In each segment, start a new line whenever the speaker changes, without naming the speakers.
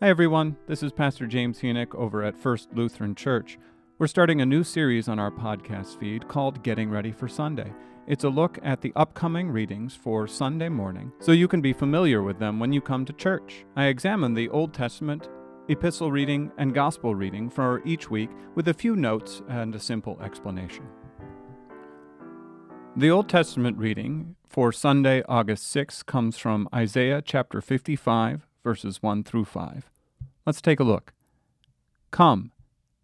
Hi, everyone. This is Pastor James Huenick over at First Lutheran Church. We're starting a new series on our podcast feed called Getting Ready for Sunday. It's a look at the upcoming readings for Sunday morning so you can be familiar with them when you come to church. I examine the Old Testament, epistle reading, and gospel reading for each week with a few notes and a simple explanation. The Old Testament reading for Sunday, August 6, comes from Isaiah chapter 55, verses 1 through 5. Let's take a look. Come,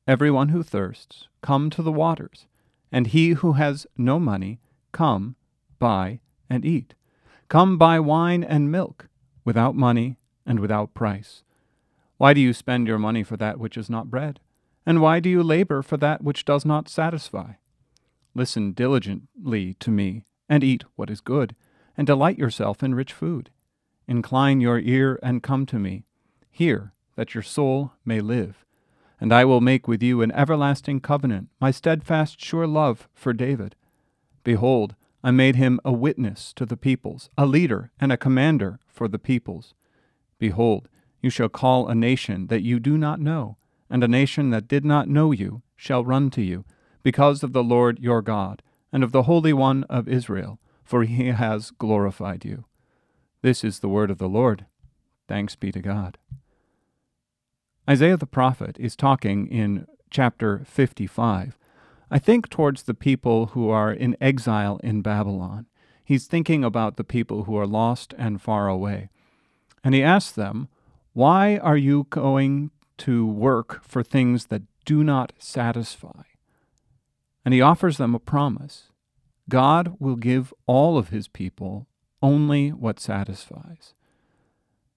everyone who thirsts, come to the waters, and he who has no money, come, buy, and eat. Come buy wine and milk, without money and without price. Why do you spend your money for that which is not bread? And why do you labor for that which does not satisfy? Listen diligently to me, and eat what is good, and delight yourself in rich food. Incline your ear and come to me. Hear, that your soul may live. And I will make with you an everlasting covenant, my steadfast, sure love for David. Behold, I made him a witness to the peoples, a leader and a commander for the peoples. Behold, you shall call a nation that you do not know, and a nation that did not know you shall run to you, because of the Lord your God, and of the Holy One of Israel, for he has glorified you. This is the word of the Lord. Thanks be to God. Isaiah the prophet is talking in chapter 55, I think towards the people who are in exile in Babylon. He's thinking about the people who are lost and far away. And he asks them, Why are you going to work for things that do not satisfy? And he offers them a promise God will give all of his people only what satisfies.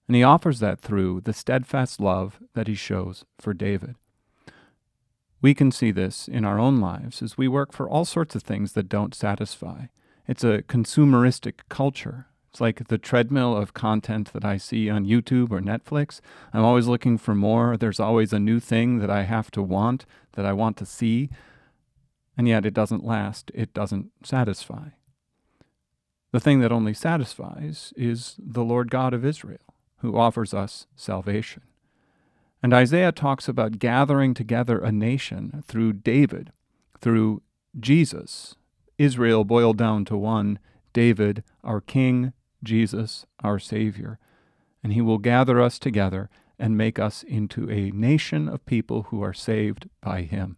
And he offers that through the steadfast love that he shows for David. We can see this in our own lives as we work for all sorts of things that don't satisfy. It's a consumeristic culture. It's like the treadmill of content that I see on YouTube or Netflix. I'm always looking for more. There's always a new thing that I have to want, that I want to see. And yet it doesn't last, it doesn't satisfy. The thing that only satisfies is the Lord God of Israel, who offers us salvation. And Isaiah talks about gathering together a nation through David, through Jesus. Israel boiled down to one David, our King, Jesus, our Savior. And he will gather us together and make us into a nation of people who are saved by him.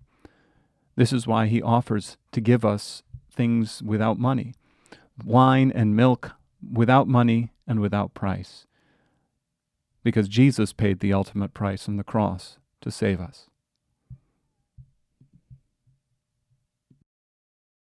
This is why he offers to give us things without money wine and milk without money and without price. Because Jesus paid the ultimate price on the cross to save us.